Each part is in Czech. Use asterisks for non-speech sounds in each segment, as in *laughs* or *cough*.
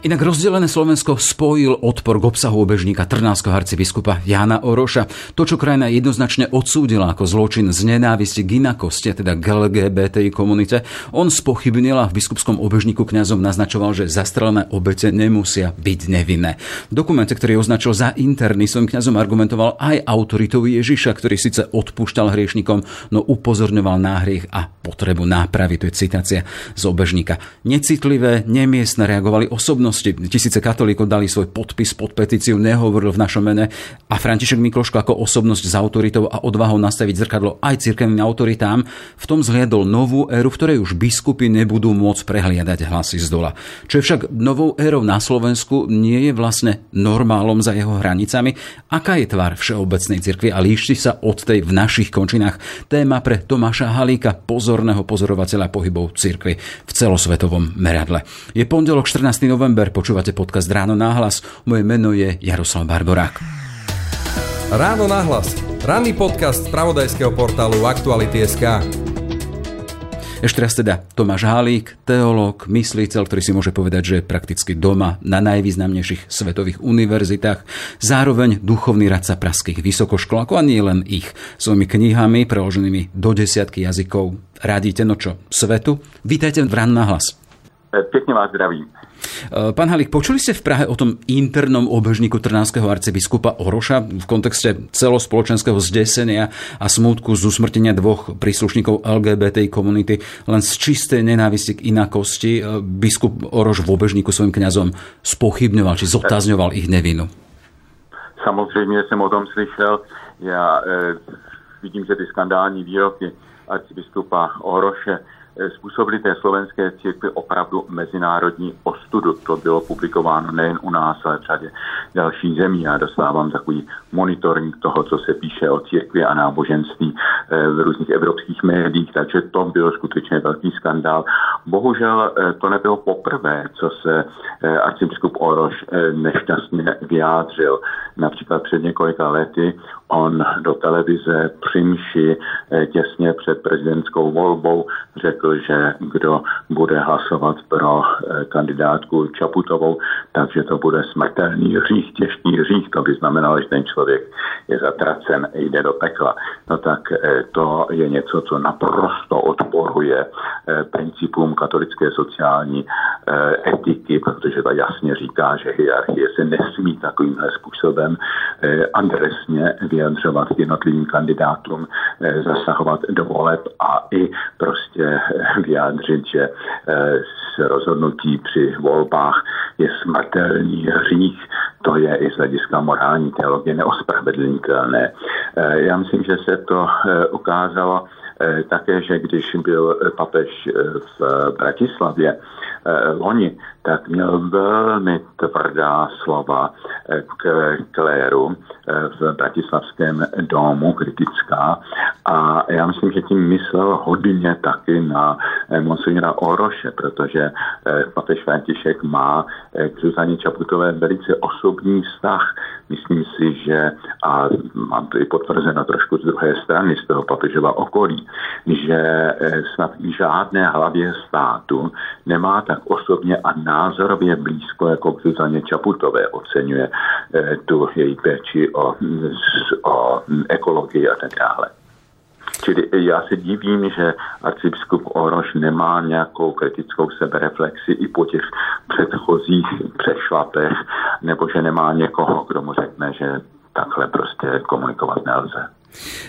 Inak rozdelené Slovensko spojil odpor k obsahu obežníka trnánskeho arcibiskupa Jana Oroša. To, čo krajina jednoznačne odsúdila ako zločin z nenávisti k inakosti, teda k LGBTI komunite, on spochybnil a v biskupskom obežníku kňazom naznačoval, že zastrelené obete nemusia byť nevinné. V dokumente, ktorý označil za interný, svojim kňazom argumentoval aj autoritou Ježiša, ktorý síce odpúšťal hriešnikom, no upozorňoval na hriech a potrebu nápravy. To je citácia z obežníka. Necitlivé, nemiestne reagovali osobno osobnosti. Tisíce katolíkov dali svoj podpis pod petíciu, nehovoril v našom mene a František Mikloško ako osobnosť s autoritou a odvahou nastaviť zrkadlo aj cirkevným autoritám v tom zhliadol novú éru, v ktorej už biskupy nebudú môcť prehliadať hlasy z dola. Čo je však novou érou na Slovensku, nie je vlastne normálom za jeho hranicami. Aká je tvár všeobecnej cirkvi a líši sa od tej v našich končinách? Téma pre Tomáša Halíka, pozorného pozorovateľa pohybov cirkvi v celosvetovom meradle. Je pondelok 14. november november. Počúvate podcast Ráno náhlas. Moje meno je Jaroslav Barborák. Ráno náhlas. Ranný podcast z pravodajského portálu Aktuality.sk. Ešte raz teda Tomáš Hálík, teológ, mysliteľ, ktorý si môže povedať, že je prakticky doma na najvýznamnejších svetových univerzitách, zároveň duchovný radca praských vysokoškolákov a nie len ich. Svojimi knihami, preloženými do desiatky jazykov, radíte no čo, svetu. Vítajte v Rán na hlas. Pekne vás zdravím. Eh, pán Halík, počuli ste v Prahe o tom internom obežníku trnánskeho arcibiskupa Oroša v kontexte celospoločenského zdesenia a smútku z usmrtenia dvoch príslušníkov LGBT komunity len z čistej nenávisti k inakosti eh, biskup Oroš v obežníku svojim kňazom spochybňoval či zotazňoval ich nevinu? Samozřejmě jsem o tom slyšel. Já e, vidím, že ty skandální výroky arcibiskupa Oroše způsobili té slovenské církvi opravdu mezinárodní ostudu. To bylo publikováno nejen u nás, ale v řadě dalších zemí. Já dostávám takový monitoring toho, co se píše o církvi a náboženství eh, v různých evropských médiích, takže to byl skutečně velký skandál. Bohužel eh, to nebylo poprvé, co se arcibiskup Oroš nešťastně vyjádřil. Například před několika lety on do televize při těsně před prezidentskou volbou řekl, že kdo bude hlasovat pro eh, kandidátku Čaputovou, takže to bude smrtelný hřích, těžký hřích. To by znamenalo, že ten člověk je zatracen, jde do pekla. No tak eh, to je něco, co naprosto odporuje eh, principům katolické sociální etiky, protože ta jasně říká, že hierarchie se nesmí takovýmhle způsobem adresně vyjadřovat jednotlivým kandidátům, zasahovat do voleb a i prostě vyjádřit, že eh, rozhodnutí při volbách je smrtelný hřích. To je i z hlediska morální teologie neospravedlnitelné. Eh, já myslím, že se to eh, ukázalo také, že když byl papež v Bratislavě loni, tak měl velmi tvrdá slova k kléru v Bratislavském domu, kritická. A já myslím, že tím myslel hodně taky na monsignora Oroše, protože papež František má k Zuzaně Čaputové velice osobní vztah. Myslím si, že, a mám to i potvrzeno trošku z druhé strany, z toho papežova okolí, že snad žádné hlavě státu nemá tak osobně a názorově blízko jako k Zuzaně Čaputové. Oceňuje tu její péči o, o ekologii a tak dále. Čili já se divím, že arcibiskup Oroš nemá nějakou kritickou sebereflexi i po těch předchozích přešlapech, nebo že nemá někoho, kdo mu řekne, že takhle prostě komunikovat nelze.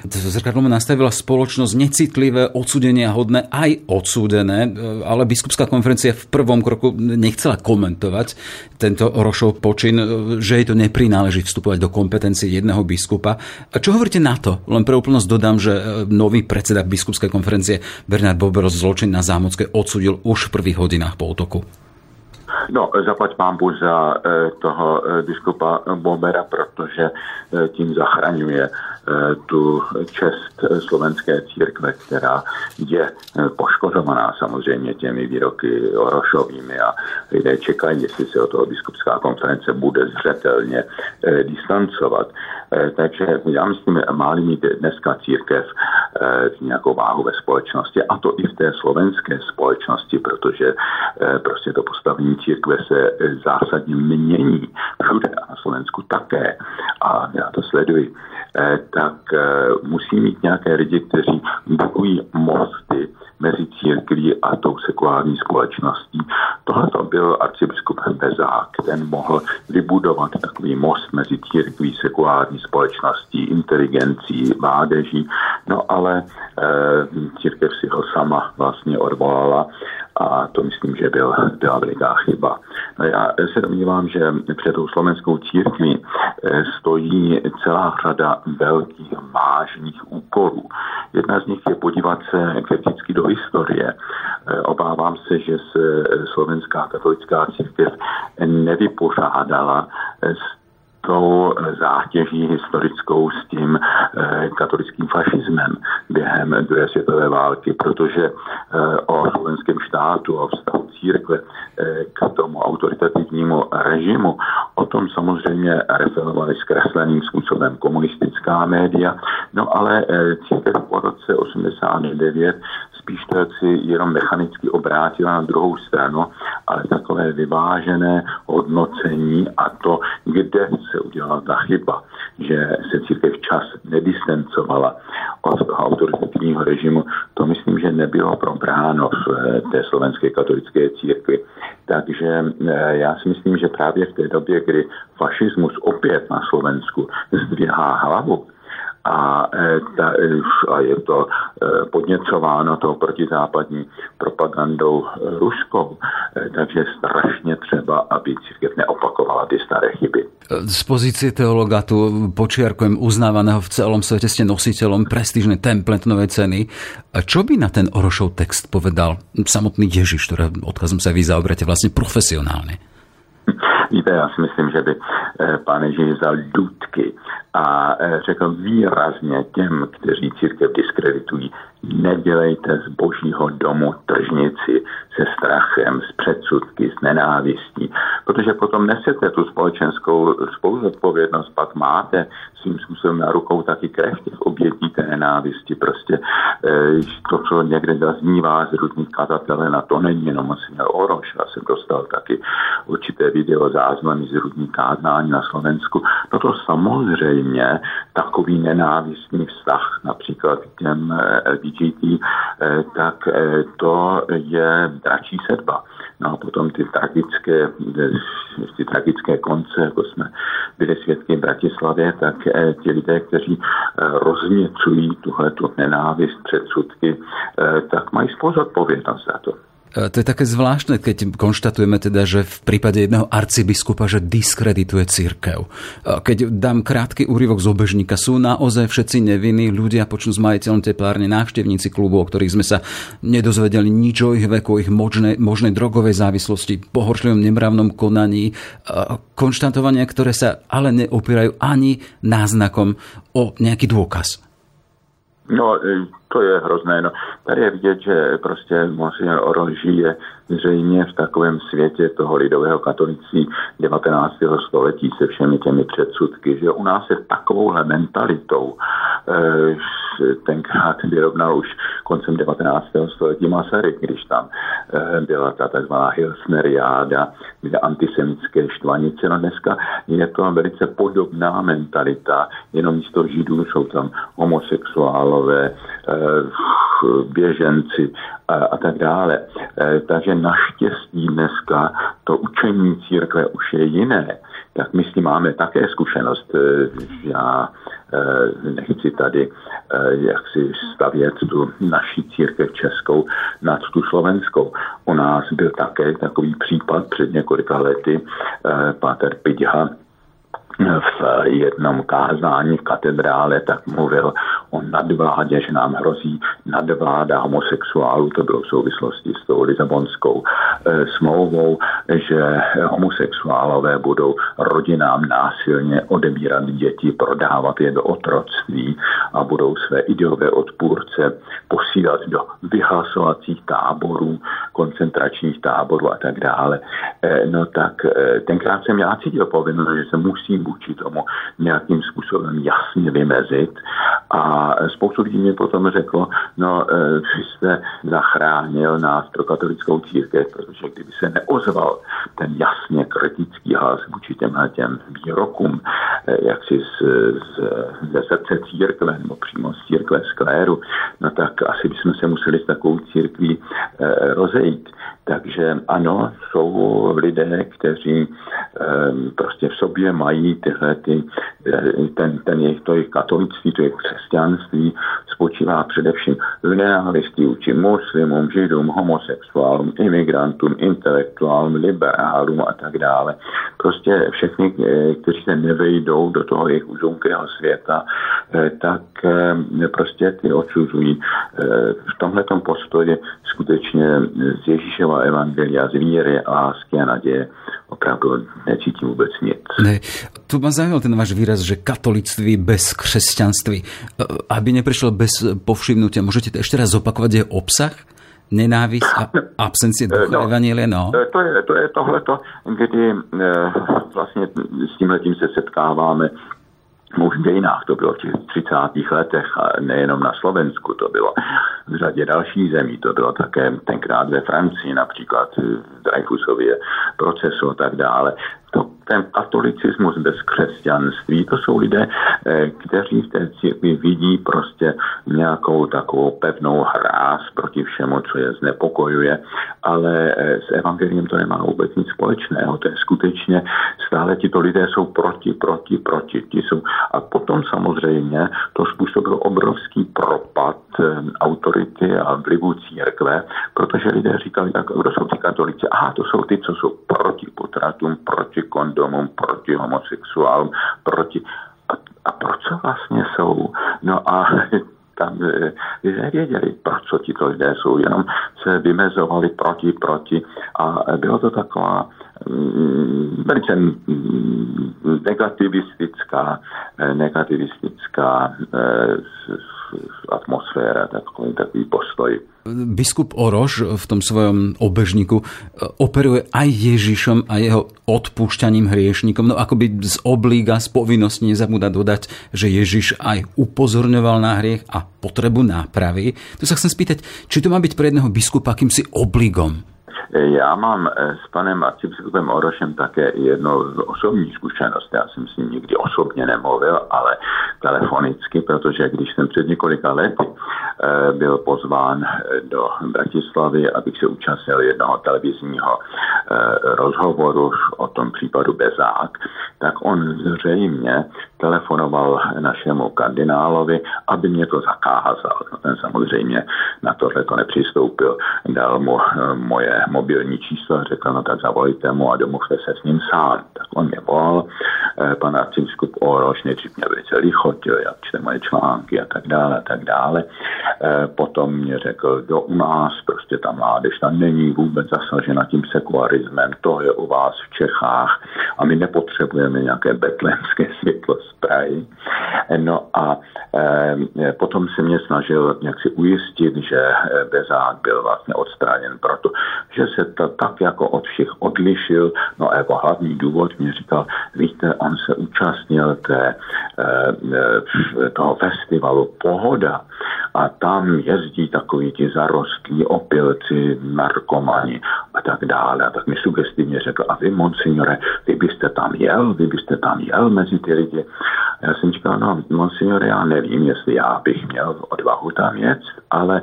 Zrkadlo nastavila spoločnosť necitlivé, odsudenia hodné, aj odsúdené, ale biskupská konferencia v prvom kroku nechcela komentovať tento Rošov počin, že jej to neprináleží vstupovať do kompetencie jedného biskupa. A čo hovoríte na to? Len pre úplnosť dodám, že nový predseda biskupskej konferencie Bernard Bober zločin na Zámocké odsudil už v prvých hodinách po útoku. No, zaplať pámbu za e, toho e, biskupa Bombera, protože e, tím zachraňuje tu čest slovenské církve, která je poškozovaná samozřejmě těmi výroky Orošovými a lidé čekají, jestli se o toho biskupská konference bude zřetelně distancovat. Takže já myslím, má mít dneska církev nějakou váhu ve společnosti a to i v té slovenské společnosti, protože prostě to postavení církve se zásadně mění všude a na Slovensku také a já to sleduji, eh, tak eh, musí mít nějaké lidi, kteří budují mosty mezi církví a tou sekulární společností. Tohle to byl arcibiskup Bezák, ten mohl vybudovat takový most mezi církví, sekulární společností, inteligencí, mládeží, no ale e, církev si ho sama vlastně odvolala a to myslím, že byl, byla veliká chyba. No já se domnívám, že před tou slovenskou církví eh, stojí celá řada velkých vážných úkolů. Jedna z nich je podívat se kriticky do historie. Eh, obávám se, že se slovenská katolická církev nevypořádala s tou zátěží historickou s tím eh, katolickým fašismem během druhé světové války, protože eh, o slovenském štátu, o vztahu církve eh, k tomu autoritativnímu režimu, o tom samozřejmě referovali zkresleným způsobem komunistická média, no ale církev po roce 89 spíš to si jenom mechanicky obrátila na druhou stranu, ale takové vyvážené hodnocení a to, kde se udělala ta chyba, že se církev čas nedistancovala od autoritativního režimu, to myslím, že nebylo probráno v eh, té slovenské katolické církvi. Takže eh, já si myslím, že právě v té době, kdy fašismus opět na Slovensku zdvihá hlavu, a, e, ta, e, a je to e, podněcováno tou protizápadní propagandou ruskou. Takže strašně třeba, aby církev neopakovala ty staré chyby. Z pozície teologa tu počiarkujem uznávaného v celom svete ste nositeľom prestížnej templetnovej ceny. A čo by na ten Orošov text povedal samotný Ježiš, ktoré odkazom sa vy zaoberáte vlastne profesionálne? *laughs* Víte, já si myslím, že by pán Ježíš vzal důdky a e, řekl výrazně těm, kteří církev diskreditují, nedělejte z božího domu tržnici se strachem, s předsudky, s nenávistí, protože potom nesete tu společenskou spoluzodpovědnost, pak máte svým způsobem na rukou taky krev těch obětí té nenávisti. Prostě e, to, co někde zaznívá z různých kazatele, na to není jenom monsignor Oroš. Já jsem dostal taky určité video záznamy z různých kázání na Slovensku. No samozřejmě takový nenávistný vztah například k těm LGBT, e, tak to je dračí sedba. No a potom ty tragické, ty tragické konce, jako jsme byli svědky v Bratislavě, tak eh, ti lidé, kteří eh, rozměcují tuhle nenávist, předsudky, eh, tak mají spoluzodpovědnost za to. E, to je také zvláštne, keď konštatujeme teda, že v prípade jedného arcibiskupa, že diskredituje církev. E, keď dám krátky úryvok z obežníka, sú naozaj všetci nevinní ľudia, počnú s majiteľom teplárne, návštevníci klubu, o ktorých sme sa nedozvedeli nič o ich veku, o ich možnej, možnej drogovej závislosti, pohoršlivom nemravnom konaní, e, konštatovania, ktoré sa ale neopierajú ani náznakom o nejaký dôkaz. No, to je hrozné. No, tady je vidět, že prostě Monsignor Oro žije zřejmě v takovém světě toho lidového katolicí 19. století se všemi těmi předsudky, že u nás je takovouhle mentalitou e, tenkrát vyrovnal už koncem 19. století Masaryk, když tam e, byla ta takzvaná Hilsneriáda, kde antisemické štvanice. No dneska je to velice podobná mentalita, jenom místo židů jsou tam homosexuálové, e, běženci a, a tak dále. E, takže naštěstí dneska to učení církve už je jiné. Tak my s tím máme také zkušenost. E, já nechci tady jak si stavět tu naší církev českou nad tu slovenskou. U nás byl také takový případ před několika lety. Páter Pidha v jednom kázání v katedrále tak mluvil o nadvládě, že nám hrozí nadvláda homosexuálů, to bylo v souvislosti s tou Lisabonskou e, smlouvou, že homosexuálové budou rodinám násilně odebírat děti, prodávat je do otroctví a budou své ideové odpůrce posílat do vyhlasovacích táborů, koncentračních táborů a tak dále. E, no tak e, tenkrát jsem já cítil povinnost, že se musím vůči tomu nějakým způsobem jasně vymezit a spoustu lidí mi potom řeklo, no e, vy jste zachránil nás pro katolickou církev, protože kdyby se neozval ten jasně kritický hlas vůči těmhle těm výrokům, jak si z, z, ze srdce církve nebo přímo z církve skléru, no tak asi bychom se museli s takovou církví e, rozejít. Takže ano, jsou lidé, kteří um, prostě v sobě mají tyhle ty, eh, ten, ten jejich, to jejich katolictví, to jejich křesťanství spočívá především v nenávisti vůči muslimům, židům, homosexuálům, imigrantům, intelektuálům, liberálům a tak dále. Prostě všechny, eh, kteří se nevejdou do toho jejich uzonkého světa, eh, tak prostě ty odsuzují v tomhle postoji skutečně z Ježíšova evangelia, z víry, lásky a naděje opravdu necítim vůbec nic. Ne, tu ma zaujal ten váš výraz, že katolictví bez křesťanství. Aby neprišlo bez povšimnutia, môžete to ešte raz zopakovať, je obsah? nenávist a absencie ducha no, Evangelia, no. To je, to je tohleto, kdy e, vlastně s tímhletím se setkáváme už v dějinách, to bylo v těch 30. letech a nejenom na Slovensku, to bylo v řadě dalších zemí, to bylo také tenkrát ve Francii, například v Dreyfusově procesu a tak dále to, ten katolicismus bez křesťanství, to jsou lidé, eh, kteří v té církvi vidí prostě nějakou takovou pevnou hráz proti všemu, co je znepokojuje, ale eh, s evangeliem to nemá vůbec nic společného. To je skutečně, stále tito lidé jsou proti, proti, proti. Ti jsou, a potom samozřejmě to způsobilo obrovský propad autority a vlivu církve, protože lidé říkali, tak kdo jsou ty katolici? Aha, to jsou ty, co jsou proti potratům, proti kondomům, proti homosexuálům, proti... A, a proč vlastně jsou? No a *laughs* tam nevěděli, proč co tito lidé jsou, jenom se vymezovali proti, proti a bylo to taková mm, velice mm, negativistická, negativistická eh, atmosféra, takový, takový postoj. Biskup Oroš v tom svojom obežníku e, operuje aj Ježišom a jeho odpúšťaním hriešnikom. No akoby z oblíga, z povinnosti nezabúda dodať, že Ježiš aj upozorňoval na hriech a potrebu nápravy. Tu sa chcem spýtať, či to má byť pre jedného biskupa akýmsi obligom? Já mám eh, s panem arcibiskupem Orošem také jednu osobní zkušenost. Já jsem s ním nikdy osobně nemluvil, ale telefonicky, protože když jsem před několika lety eh, byl pozván eh, do Bratislavy, abych se účastnil jednoho televizního rozhovoru o tom případu Bezák, tak on zřejmě telefonoval našemu kardinálovi, aby mě to zakázal. No, ten samozřejmě na tohle to nepřistoupil. Dal mu moje mobilní číslo a řekl, no tak zavolejte mu a domluvte se s ním sám. Tak on mě volal, eh, pan arcibiskup Oroš nejdřív mě velice lichotil, jak čte moje články a tak dále a tak dále. Eh, potom mě řekl, do u nás prostě ta mládež tam není vůbec zasažena tím sekularismem, to je u vás v Čechách a my nepotřebujeme nějaké betlémské světlo z Prahy. No a potom se mě snažil jak si ujistit, že Bezák byl vlastně odstráněn proto, že se to tak jako od všech odlišil. No a jako hlavní důvod mě říkal, víte, on se účastnil té, e, toho festivalu Pohoda a tam jezdí takový ti zarostlí opilci, narkomani a tak dále. A tak mi sugestivně řekl, a vy, monsignore, vy byste tam jel, vy byste tam jel mezi ty lidi. Já jsem říkal, no, monsignore, já nevím, jestli já bych měl odvahu tam jet, ale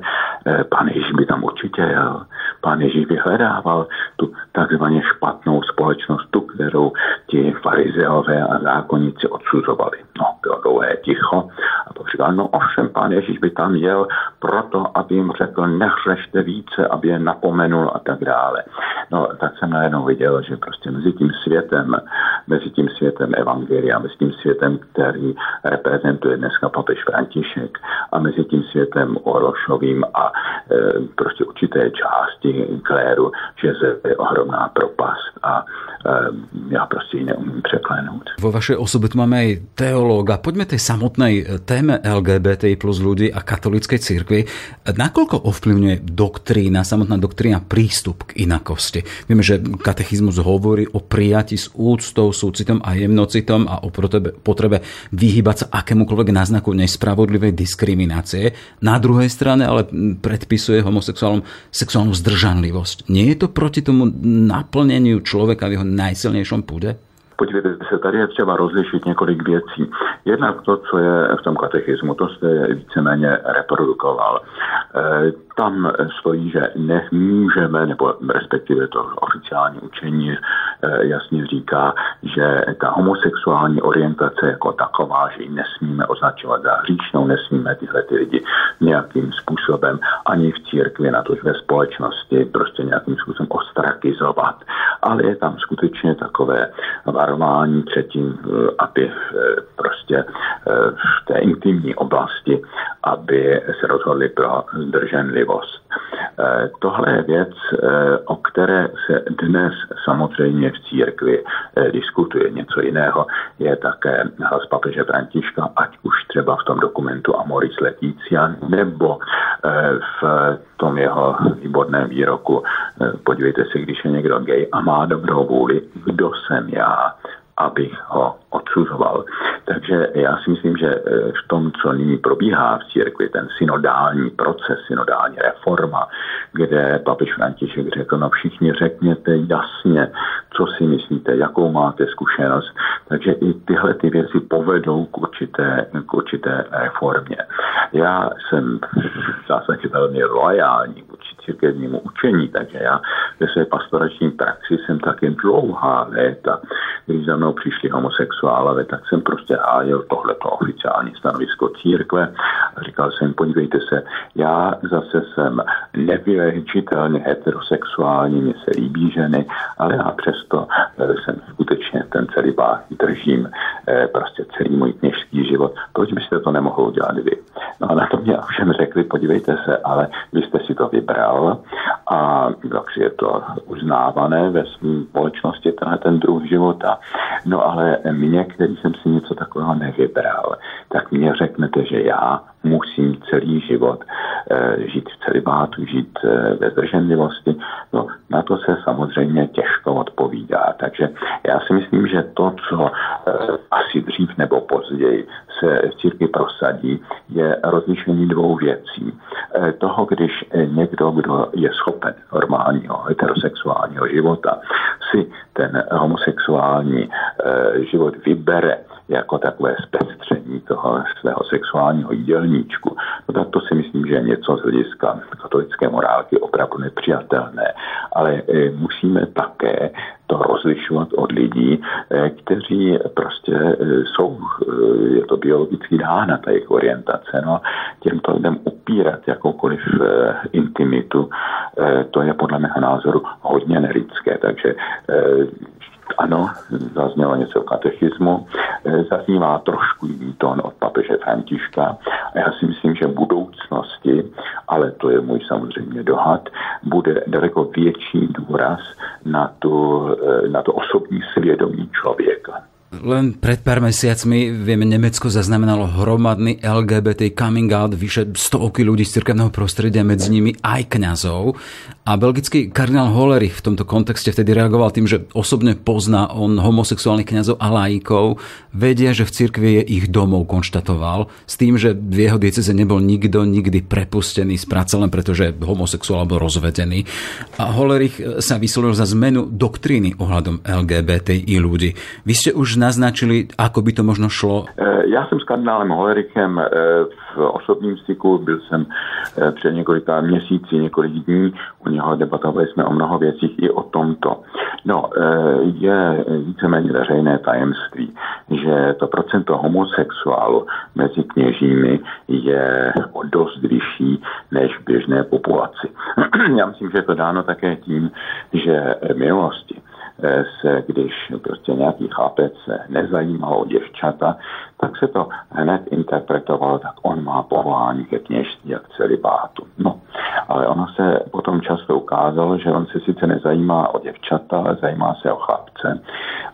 Pán Ježíš by tam určitě jel. Pán Ježíš vyhledával tu takzvaně špatnou společnost, tu, kterou ti farizeové a zákonníci odsuzovali. No, bylo dlouhé ticho a to říkal, no ovšem, pán Ježíš by tam jel proto, aby jim řekl, nehřešte více, aby je napomenul a tak dále. No, tak jsem najednou viděl, že prostě mezi tím světem, mezi tím světem Evangelia, mezi tím světem, který reprezentuje dneska papež František a mezi tím světem Orošovým a e, prostě určité části kléru, že je ohromná propast a já prostě ji neumím překlenout. Vo vašej osobe máme aj teológa. Poďme tej samotnej téme LGBT plus ľudí a katolíckej cirkvi. Nakoľko ovplyvňuje doktrína, samotná doktrína prístup k inakosti? Vieme, že katechizmus hovorí o prijati s úctou, súcitom a jemnocitom a o potrebe, vyhybať sa akémukoľvek náznaku nespravodlivej diskriminácie. Na druhej strane ale predpisuje homosexuálom sexuálnu zdržanlivosť. Nie je to proti tomu naplneniu človeka v jeho najsilnějším půde? Podívejte se, tady je třeba rozlišit několik věcí. Jednak to, co je v tom katechismu, to jste víceméně reprodukoval. E, tam stojí, že nemůžeme, nebo respektive to oficiální učení jasně říká, že ta homosexuální orientace jako taková, že ji nesmíme označovat za hříšnou, nesmíme tyhle ty lidi nějakým způsobem ani v církvi, na to ve společnosti prostě nějakým způsobem ostrakizovat. Ale je tam skutečně takové varování třetím, eh, aby eh, prostě eh, v té intimní oblasti, aby se rozhodli pro zdrženlivost. Tohle je věc, o které se dnes samozřejmě v církvi diskutuje. Něco jiného je také hlas papeže Františka, ať už třeba v tom dokumentu Amoris Leticia, nebo v tom jeho výborném výroku podívejte se, když je někdo gay a má dobrou vůli, kdo jsem já, abych ho odsuzoval. Takže já si myslím, že e, v tom, co nyní probíhá v církvi, ten synodální proces, synodální reforma, kde papež František řekl, no všichni řekněte jasně, co si myslíte, jakou máte zkušenost. Takže i tyhle ty věci povedou k určité, k určité reformě. Já jsem v zásadě velmi loajální církevnímu učení, takže já ve své pastorační praxi jsem taky dlouhá léta, když za mnou přišli homosexuálové, tak jsem prostě hájil tohleto oficiální stanovisko církve a říkal jsem, podívejte se, já zase jsem nevylečitelně heterosexuální, mně se líbí ženy, ale já přesto eh, jsem skutečně ten celibát držím eh, prostě celý můj kněžský život. Proč byste to nemohl udělat vy? No a na to mě všem řekli, podívejte se, ale vy jste si to vybral a takže je to uznávané ve společnosti tenhle ten druh života. No ale mě, který jsem si něco takového nevybral, tak mě řeknete, že já musím celý život e, žít v celibátu, žít e, ve zdrženlivosti. No, na to se samozřejmě těžko odpovídá. Takže já si myslím, že to, co e, asi dřív nebo později se v církvi prosadí, je rozlišení dvou věcí. Toho, když někdo, kdo je schopen normálního heterosexuálního života, si ten homosexuální život vybere jako takové zpestření toho svého sexuálního jídelníčku, no tak to si myslím, že je něco z hlediska katolické morálky opravdu nepřijatelné. Ale e, musíme také to rozlišovat od lidí, e, kteří prostě e, jsou, je to biologicky dána, ta jejich orientace. No, těmto lidem upírat jakoukoliv intimitu, to je podle mého názoru hodně nelidské. Takže ano, zaznělo něco o katechismu, e, zaznívá trošku jiný tón od papeže Františka a já si myslím, že v budoucnosti, ale to je můj samozřejmě dohad, bude daleko větší důraz na, tu, e, na to osobní svědomí člověka. Len pred pár mesiacmi, vieme, Nemecko zaznamenalo hromadný LGBT coming out, vyše stovky ľudí z cirkevného prostredia, medzi nimi aj kňazov. A belgický kardinál Hollerich v tomto kontexte vtedy reagoval tým, že osobne pozná on homosexuálnych kňazov a laikov, vedia, že v cirkvi je ich domov, konštatoval, s tým, že v jeho dieceze nebol nikto nikdy prepustený z práce len preto, že homosexuál bol rozvedený. A Hollerich sa vyslovil za zmenu doktríny ohľadom LGBTI ľudí. Vy ste už naznačili, ako by to možno šlo? E, Já jsem s kardinálem Holerichem v osobním styku, byl jsem před několika měsíci, několik dní, u něho debatovali jsme o mnoho věcích i o tomto. No, je víceméně veřejné tajemství, že to procento homosexuálu mezi kněžími je o dost vyšší než v běžné populaci. *clears throat* Já myslím, že je to dáno také tím, že Eh, se, když prostě nějaký chlapec se nezajímal o děvčata, tak se to hned interpretovalo, tak on má povolání ke kněžství a k celibátu. No, ale ono se potom často ukázalo, že on se sice nezajímá o děvčata, ale zajímá se o chlapce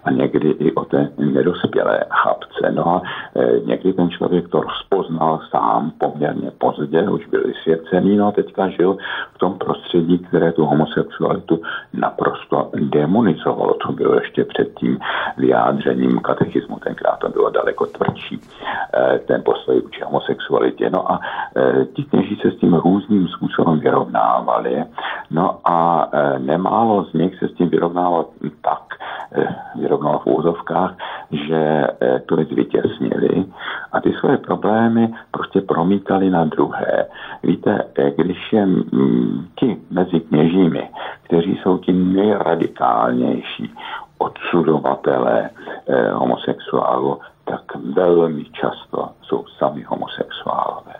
a někdy i o té nedospělé chlapce. No a e, někdy ten člověk to rozpoznal sám poměrně pozdě, už byl vysvěcený, no a teďka žil v tom prostředí, které tu homosexualitu naprosto demonizovalo. To bylo ještě před tím vyjádřením katechismu, tenkrát to bylo daleko tvrdší, e, ten postoj vůči homosexualitě. No a e, ti kněží se s tím různým způsobem vyrovnávali, no a nemálo z nich se s tím vyrovnávalo tak, vyrovnalo v úzovkách, že to zvytěsnili a ty svoje problémy prostě promítali na druhé. Víte, když je ti mezi kněžími, kteří jsou ti nejradikálnější odsudovatelé eh, homosexuálu, tak velmi často jsou sami homosexuálové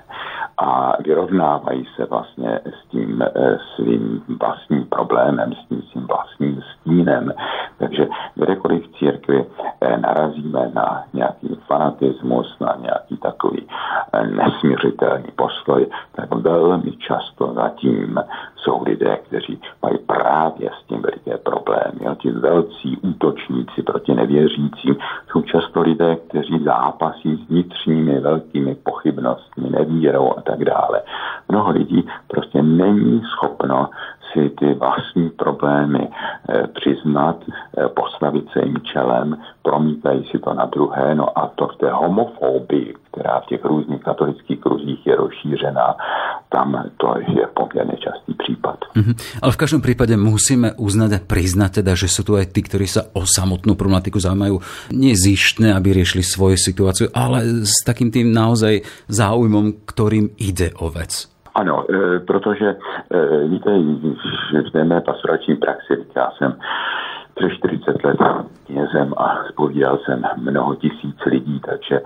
a vyrovnávají se vlastně s tím eh, svým vlastním problémem, s tím svým vlastním stínem. Takže kdekoliv v církvi eh, narazíme na nějaký fanatismus, na nějaký takový eh, nesměřitelný postoj, tak velmi často zatím jsou lidé, kteří mají právě s tím veliké problémy. A ti velcí útočníci proti nevěřícím jsou často lidé, kteří zápasí s vnitřními velkými pochybnostmi, nevírou a tak dále. Mnoho lidí prostě není schopno si ty vlastní problémy eh, přiznat, eh, postavit se jim čelem, promítají si to na druhé, no a to v té homofobii, která v těch různých katolických kruzích je rozšířená, tam to je poměrně častý případ. Mm-hmm. Ale v každém případě musíme uznat a přiznat teda, že jsou tu aj ty, kteří se o samotnou problematiku zaujímajú nie zištne, aby riešili svoju situaci, ale s takým tým naozaj záujmom, kterým jde o vec. Ano, e, protože e, víte, v té mé pastorační praxi, já jsem přes 40 let knězem a spovídal jsem mnoho tisíc lidí, takže e,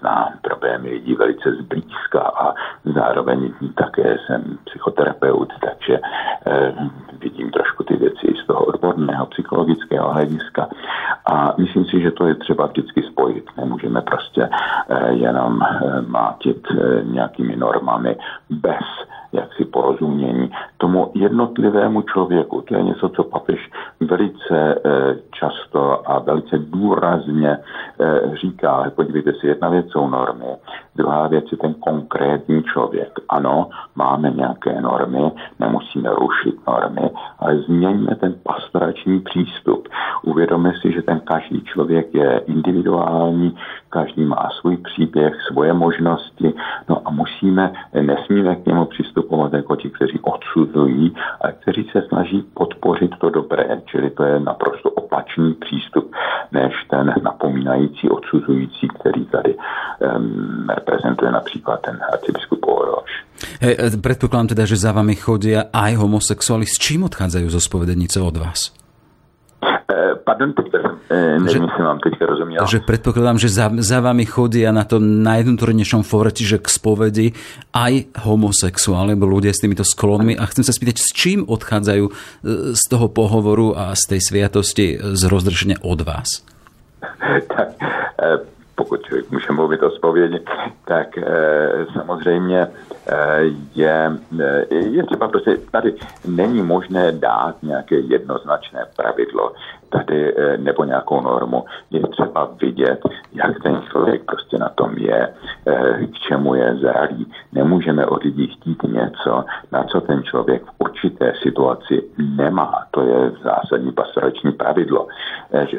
znám problémy lidí velice zblízka a zároveň také jsem psychoterapeut, takže e, vidím trošku ty věci z toho odborného psychologického hlediska a myslím si, že to je třeba vždycky spojit. Nemůžeme prostě e, jenom e, mátit e, nějakými normami bez jaksi porozumění tomu jednotlivému člověku. To je něco, co papež velice eh, často a velice důrazně eh, říká. Podívejte si, jedna věc jsou normy, druhá věc je ten konkrétní člověk. Ano, máme nějaké normy, nemusíme rušit normy, ale změňme ten pastorační přístup. Uvědomme si, že ten každý člověk je individuální, každý má svůj příběh, svoje možnosti, no a musíme, nesmíme k němu přistupovat jako ti, kteří odsuzují, ale kteří se snaží podpořit to dobré, čili to je naprosto opačný přístup, než ten napomínající, odsuzující, který tady um, reprezentuje například ten arcibiskup Oroš. Hey, predpokladám teda, že za vami chodia aj homosexuáli. S čím odchádzajú zo spovedenice od vás? Pardon, teďka eh, nevím, jestli vám teďka rozuměl. Takže předpokládám, že za, za vami chodí a na to najvnútornejšom fóre, čiže k spovedi aj homosexuáli, alebo ľudia s týmito sklonmi. A chcem sa spýtať, s čím odchádzajú eh, z toho pohovoru a z tej sviatosti z rozdrženia od vás? *laughs* tak, eh, pokud můžeme mluvit o zpovědi, tak samozřejmě je, je třeba prostě, tady není možné dát nějaké jednoznačné pravidlo tady eh, nebo nějakou normu. Je třeba vidět, jak ten člověk prostě na tom je, eh, k čemu je zralý. Nemůžeme od lidí chtít něco, na co ten člověk v určité situaci nemá. To je zásadní pastorační pravidlo, eh, že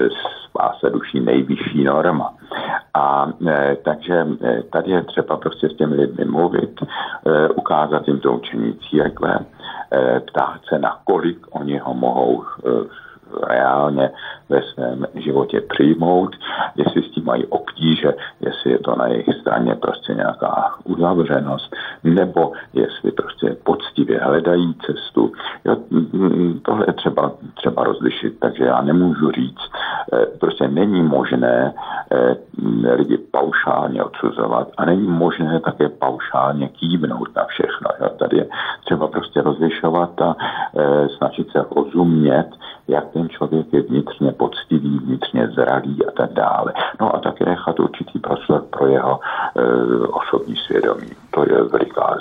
spása duší nejvyšší norma. A takže tady je třeba prostě s těmi lidmi mluvit, ukázat jim to učení církve, ptát se, nakolik oni ho mohou reálně ve svém životě přijmout, jestli s tím mají obtíže, jestli je to na jejich straně prostě nějaká uzavřenost, nebo jestli prostě poctivě hledají cestu. Jo, tohle je třeba, třeba rozlišit, takže já nemůžu říct, eh, prostě není možné eh, lidi paušálně odsuzovat a není možné také paušálně kývnout na všechno. Jo. Tady je třeba prostě rozlišovat a e, snažit se rozumět, jak ten člověk je vnitřně poctivý, vnitřně zralý a tak dále. No a také nechat určitý prostor pro jeho e, osobní svědomí. To je veliká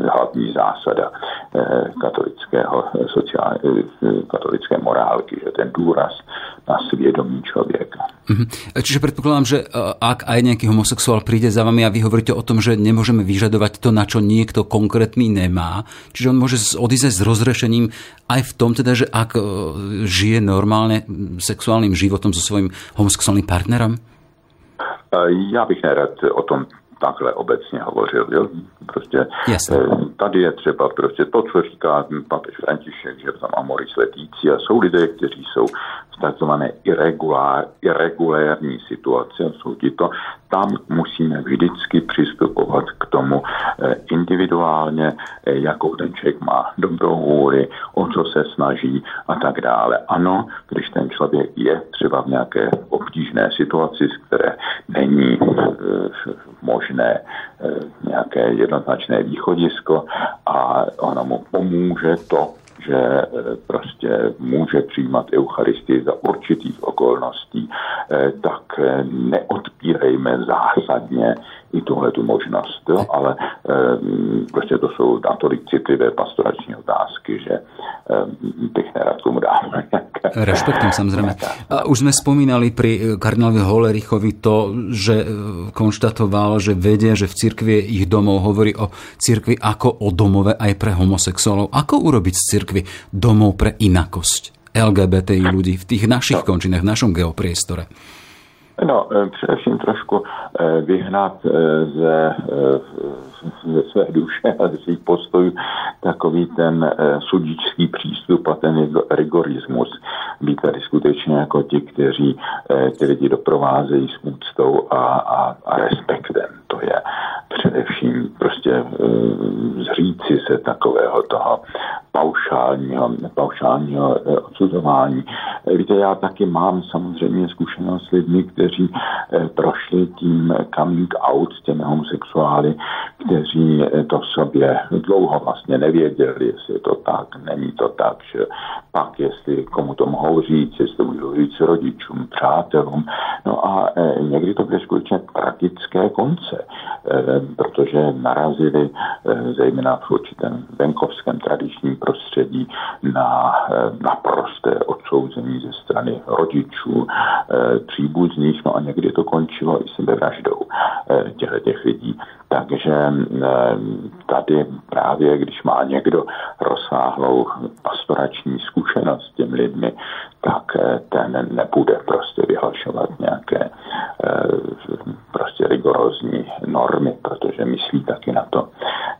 hlavní zásada e, katolického sociál, e, katolické morálky, že ten důraz na svědomí člověka. Mm-hmm. Čiže predpokladám, že e, ak aj nejaký homosexuál príde za vami a vy hovoríte o tom, že nemôžeme vyžadovať to, na čo niekto konkrétny nemá, čiže on môže odísť s rozrešením aj v tom teda, že ak žije normálne sexuálnym životom so svojím homosexuálnym partnerom? Já bych nerad o tom takhle obecně hovořil. Jo? Prostě Jasne. tady je třeba prostě to, co říká papež František, že tam amoris letící a jsou lidé, kteří jsou takzvané irregulár, irregulární situace, jsou to, tam musíme vždycky přistupovat k tomu eh, individuálně, eh, jakou ten člověk má dobrou vůli, o co se snaží a tak dále. Ano, když ten člověk je třeba v nějaké obtížné situaci, z které není eh, možné nějaké jednoznačné východisko a ono mu pomůže to, že eh, prostě může přijímat Eucharistii za určitých okolností, eh, tak eh, neodpírejme zásadně i tuhle tu možnost. Jo? Ale prostě to jsou natolik citlivé pastorační otázky, že bych nerad tomu dal Rešpektujem samozrejme. A už sme spomínali pri kardinálovi Holerichovi to, že konštatoval, že vedia, že v cirkvi ich domov hovorí o cirkvi ako o domove aj pre homosexuálov. Ako urobiť z cirkvi domov pre inakosť LGBTI ľudí v tých našich no. končinách, v našom geopriestore? No, především trošku vyhnat ze, ze své duše a ze svých postojů takový ten sudičský přístup a ten rigorismus. Být tady skutečně jako ti, kteří ty lidi doprovázejí s úctou a, a, a respektem. To je především prostě zříci se takového toho paušálního, paušálního odsuzování. Víte, já taky mám samozřejmě zkušenost s lidmi, kteří eh, prošli tím coming out s těmi homosexuály, kteří to v sobě dlouho vlastně nevěděli, jestli je to tak, není to tak, že pak jestli komu to mohou říct, jestli to můžou říct rodičům, přátelům. No a eh, někdy to byly skutečně konce, protože narazili zejména v určitém venkovském tradičním prostředí na naprosté odsouzení ze strany rodičů, příbuzných, no a někdy to končilo i sebevraždou těchto těch lidí. Takže tady právě, když má někdo rozsáhlou pastorační zkušenost s těmi lidmi, tak eh, ten nebude prostě vyhlašovat nějaké prostě rigorózní normy, protože myslí taky na to,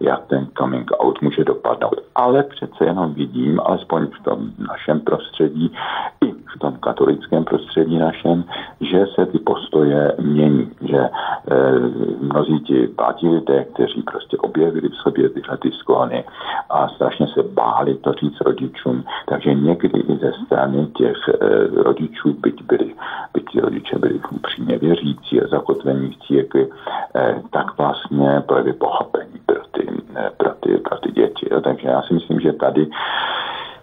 jak ten coming out může dopadnout. Ale přece jenom vidím, alespoň v tom našem prostředí, i v tom katolickém prostředí našem, že se ty postoje mění, že e, mnozí ti pátí lidé, kteří prostě objevili v sobě tyhle ty sklony a strašně se báli to říct rodičům, takže někdy i ze strany těch e, rodičů, byť, byli, byť ti rodiče byli upřímně věřící a zakotvení v církvi, e, tak vlastně projevy pochopení pro ty, e, pro ty, pro ty děti. Takže já si myslím, že tady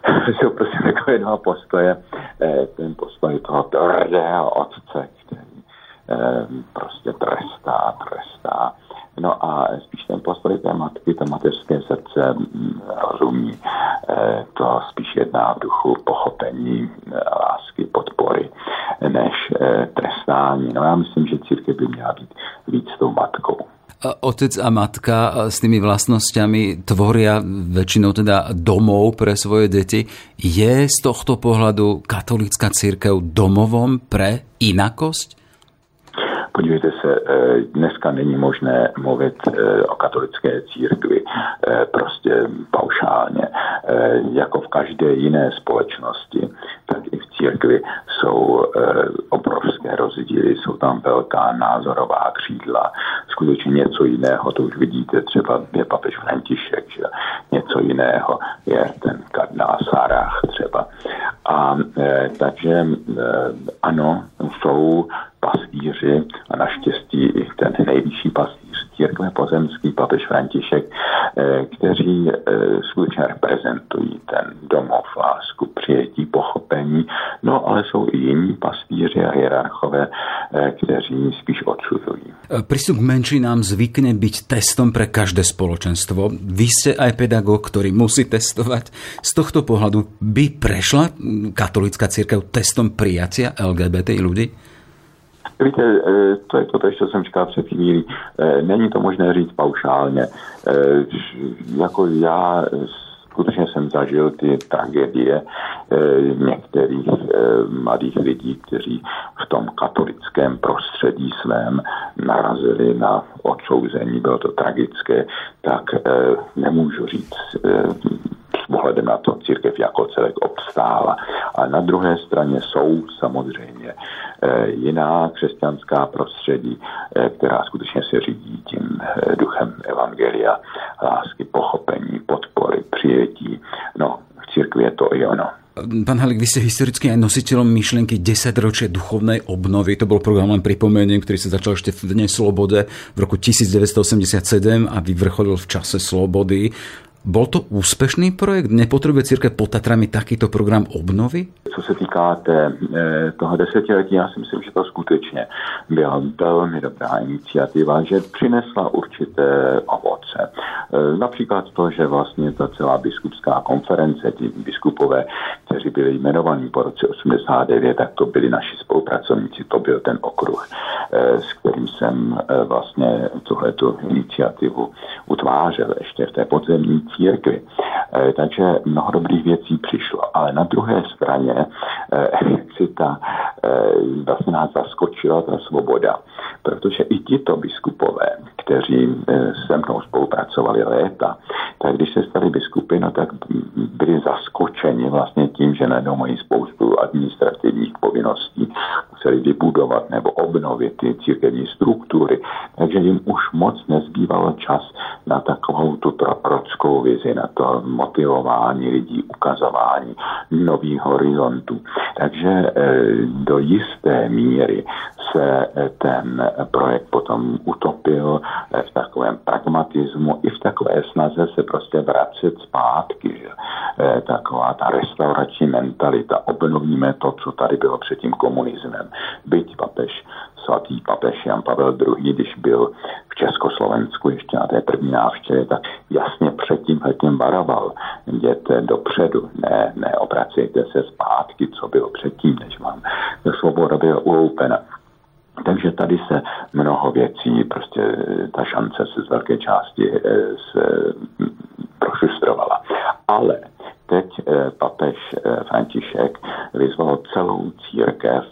*laughs* jsou prostě takové dva postoje. Eh, ten postoj toho tvrdého otce, který eh, prostě trestá, trestá. No a spíš ten postoj té matky, to mateřské srdce mm, rozumí. Eh, to spíš jedná v duchu pochopení, lásky, podpory, než trestání. No já myslím, že církev by měla být víc tou matkou otec a matka s tými vlastnosťami tvoria väčšinou teda domov pre svoje deti. Je z tohto pohľadu katolická církev domovom pre inakosť? Podívejte se, eh, dneska není možné mluvit eh, o katolické církvi eh, prostě paušálně, jako v každé jiné společnosti, tak i v církvi jsou obrovské rozdíly, jsou tam velká názorová křídla, skutečně něco jiného, to už vidíte, třeba je papež František, že něco jiného je ten kardinál Sarach třeba. A takže ano, jsou pastýři a naštěstí i ten nejvyšší pastýř církve pozemský, papež František, eh, kteří eh, skutečně reprezentují ten domov, lásku, přijetí, pochopení. No ale jsou i jiní pastýři a hierarchové, eh, kteří spíš odsuzují. Prístup k menšinám zvykne byť testom pre každé spoločenstvo. Vy ste aj pedagóg, ktorý musí testovať. Z tohto pohľadu by prešla katolická církev testom prijatia LGBT ľudí? Víte, eh, to je to, co jsem říkal před chvílí. Eh, není to možné říct paušálně. Eh, jako já skutečně jsem zažil ty tragédie některých mladých lidí, kteří v tom katolickém prostředí svém narazili na odsouzení, bylo to tragické, tak nemůžu říct ohledem na to církev jako celek obstála. A na druhé straně jsou samozřejmě eh, jiná křesťanská prostředí, eh, která skutečně se řídí tím eh, duchem evangelia, lásky, pochopení, podpory, přijetí. No, v církvi je to i ono. Pán Halik, vy ste historicky aj nositeľom myšlienky 10 ročie duchovnej obnovy. To bol program, len pripomeniem, ktorý sa začal ešte v Dne slobode v roku 1987 a vyvrcholil v čase slobody. Bol to úspešný projekt? Nepotřebuje církev pod Tatrami takýto program obnovy? Co se týká té, eh, toho desetiletí, já si myslím, že to skutečně byla velmi dobrá iniciativa, že přinesla určité ovoce. Eh, například to, že vlastně ta celá biskupská konference, ti biskupové, kteří byli jmenovaní po roce 89, tak to byli naši spolupracovníci, to byl ten okruh, eh, s kterým jsem vlastně tuhletu iniciativu utvářel ještě v té podzemní církvi. Eh, takže mnoho dobrých věcí přišlo. Ale na druhé straně si ta, eh, vlastně nás zaskočila ta svoboda, protože i tito biskupové, kteří se mnou spolupracovali léta, tak když se stali biskupy, no tak byli zaskočeni vlastně tím, že najednou mají spoustu administrativních povinností, museli vybudovat nebo obnovit ty církevní struktury, takže jim už moc nezbývalo čas na takovou tu prorodskou vizi, na to motivování lidí, ukazování nových horizontů. Takže eh, do jisté míry se eh, ten projekt potom utopil eh, v takovém pragmatismu i v takové snaze se prostě vracet zpátky. Že? Taková ta restaurační mentalita. Obnovíme to, co tady bylo před tím komunismem. Byť papež svatý papež Jan Pavel II, když byl v Československu ještě na té první návštěvě, tak jasně před tím letím varoval. Jděte dopředu, ne, neobracejte se zpátky, co bylo předtím, než vám svoboda byla uloupena. Takže tady se mnoho věcí, prostě ta šance se z velké části eh, se prošustrovala. Ale teď eh, papež eh, František vyzval celou církev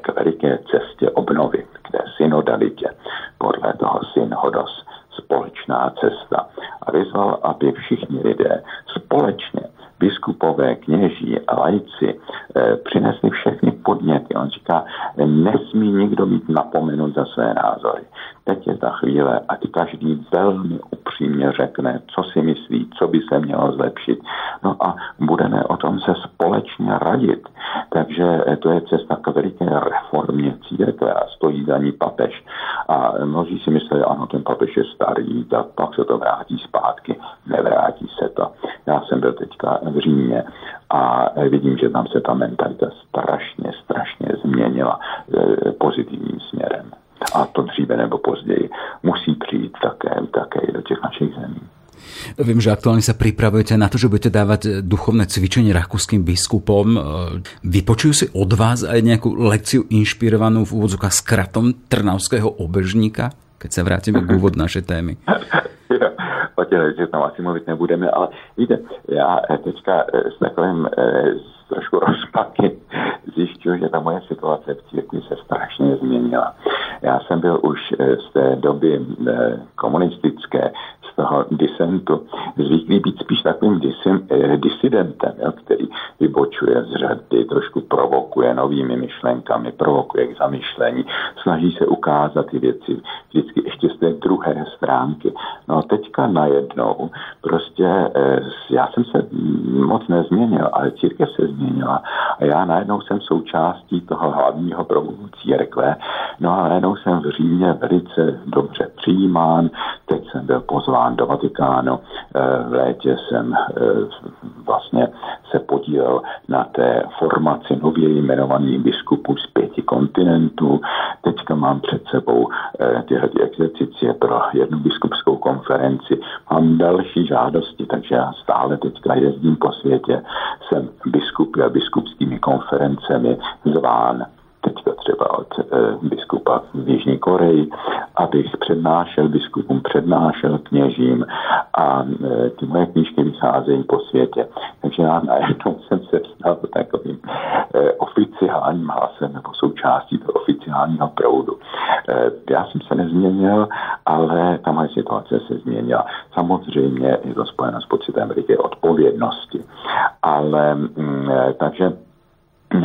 k veliké cestě obnovy, k té synodalitě, podle toho synhodos, společná cesta. A vyzval, aby všichni lidé společně biskupové, kněží a lajci eh, přinesli všechny podněty. On říká, nesmí nikdo být napomenut za své názory. Teď je ta chvíle, ať každý velmi upřímně řekne, co si myslí, co by se mělo zlepšit. No a budeme o tom se společně radit. Takže to je cesta k veliké reformě církve a stojí za ní papež. A mnozí si myslí, ano, ten papež je starý, tak pak se to vrátí zpátky. Nevrátí se to. Já jsem byl teďka v Římě a vidím, že tam se ta mentalita strašně, strašně změnila e, pozitivním směrem. A to dříve nebo později musí přijít také, také do těch našich zemí. Viem, že aktuálne sa pripravujete na to, že budete dávať duchovné cvičenie rakúskym biskupom. Vypočujú si od vás aj nejakú lekciu inšpirovanú v úvodzokách s kratom trnavského obežníka? Keď sa vrátime k úvod našej témy. *laughs* o těch tam asi mluvit nebudeme, ale víte, já teďka s takovým trošku *laughs* rozpaky zjišťuju, že ta moje situace v církvi se strašně změnila. Já jsem byl už eh, z té doby eh, komunistické, toho disentu, zvyklý být spíš takovým disim, eh, disidentem, jo, který vybočuje z řady, trošku provokuje novými myšlenkami, provokuje k zamyšlení, snaží se ukázat ty věci vždycky ještě z té druhé stránky. No teďka najednou prostě já jsem se moc nezměnil, ale církev se změnila a já najednou jsem součástí toho hlavního proudu církve. No a najednou jsem v Římě velice dobře přijímán. Teď jsem byl pozván do Vatikánu. Eh, v létě jsem eh, vlastně se podílel na té formaci nově jmenovaných biskupů z pěti kontinentů. Teďka mám před sebou eh, tyhle exercicie pro jednu biskupskou konferenci. Mám další žádosti, takže já stále teďka jezdím po světě. Jsem biskupy a biskupskými konferencemi zván teďka třeba od e, biskupa v Jižní Koreji, abych přednášel biskupům, přednášel kněžím a e, ty moje knížky vycházejí po světě. Takže já najednou jsem se stal takovým e, oficiálním hlasem nebo součástí toho oficiálního proudu. Já jsem se nezměnil, ale ta moje situace se změnila. Samozřejmě je to spojeno s pocitem odpovědnosti. Ale mm, takže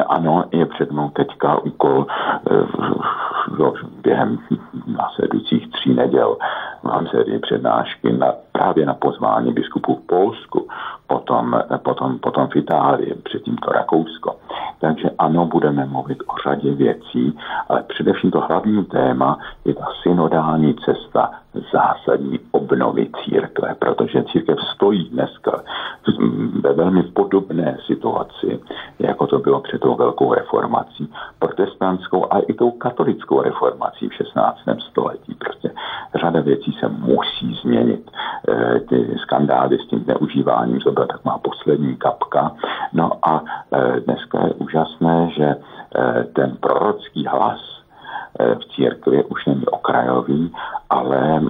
ano, je před mnou teďka úkol eh, během následujících tří neděl. Mám sérii přednášky na, právě na pozvání biskupů v Polsku, potom, potom, potom v Itálii, předtím to Rakousko. Takže ano, budeme mluvit o řadě věcí, ale především to hlavní téma je ta synodální cesta zásadní obnovy církve, protože církev stojí dneska ve velmi podobné situaci, jako to bylo před tou velkou reformací, protestantskou a i tou katolickou reformací v 16. století. Prostě řada věcí se musí změnit. E, ty skandály s tím zneužíváním, to byla taková poslední kapka. No a e, dneska je úžasné, že e, ten prorocký hlas Eh, v církvi už není okrajový, ale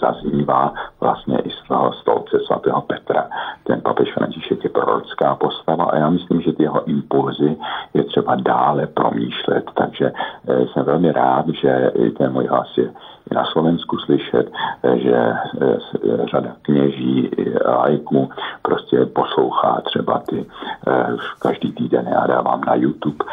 zaznívá vlastně i z toho stolce svatého Petra. Ten papež František je prorocká postava a já myslím, že ty jeho impulzy je třeba dále promýšlet, takže jsem velmi rád, že ten můj hlas je na Slovensku slyšet, že řada kněží lajků prostě poslouchá třeba ty každý týden já dávám na YouTube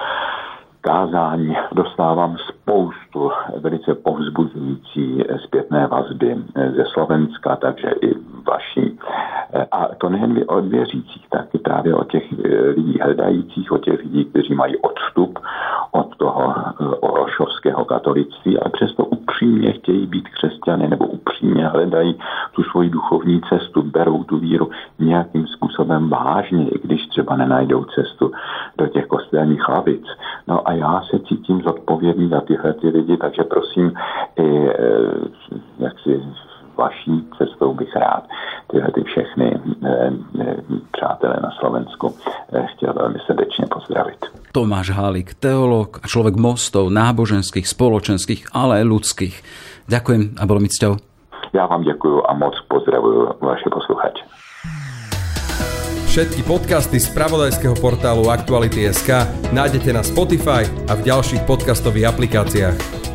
kázání dostávám spoustu velice povzbuzující zpětné vazby ze Slovenska, takže i vaší. A to nejen od věřících, tak i právě od těch lidí hledajících, od těch lidí, kteří mají odstup od toho orošovského katolictví, ale přesto upřímně chtějí být křesťany nebo upřímně hledají tu svoji duchovní cestu, berou tu víru nějakým způsobem vážně, i když třeba nenajdou cestu do těch kostelních hlavic. No a já se cítím zodpovědný za tyhle ty lidi, takže prosím i e, jak si vaší cestou bych rád tyhle ty všechny e, e, přátelé na Slovensku chtěl velmi srdečně pozdravit. Tomáš Hálik, teológ a človek mostov náboženských, spoločenských, ale aj ľudských. Ďakujem a bolo mi cťou. Já vám děkuji a moc pozdravuju vaše posluchače. Všetky podcasty z pravodajského portálu Aktuality.sk nájdete na Spotify a v ďalších podcastových aplikáciách.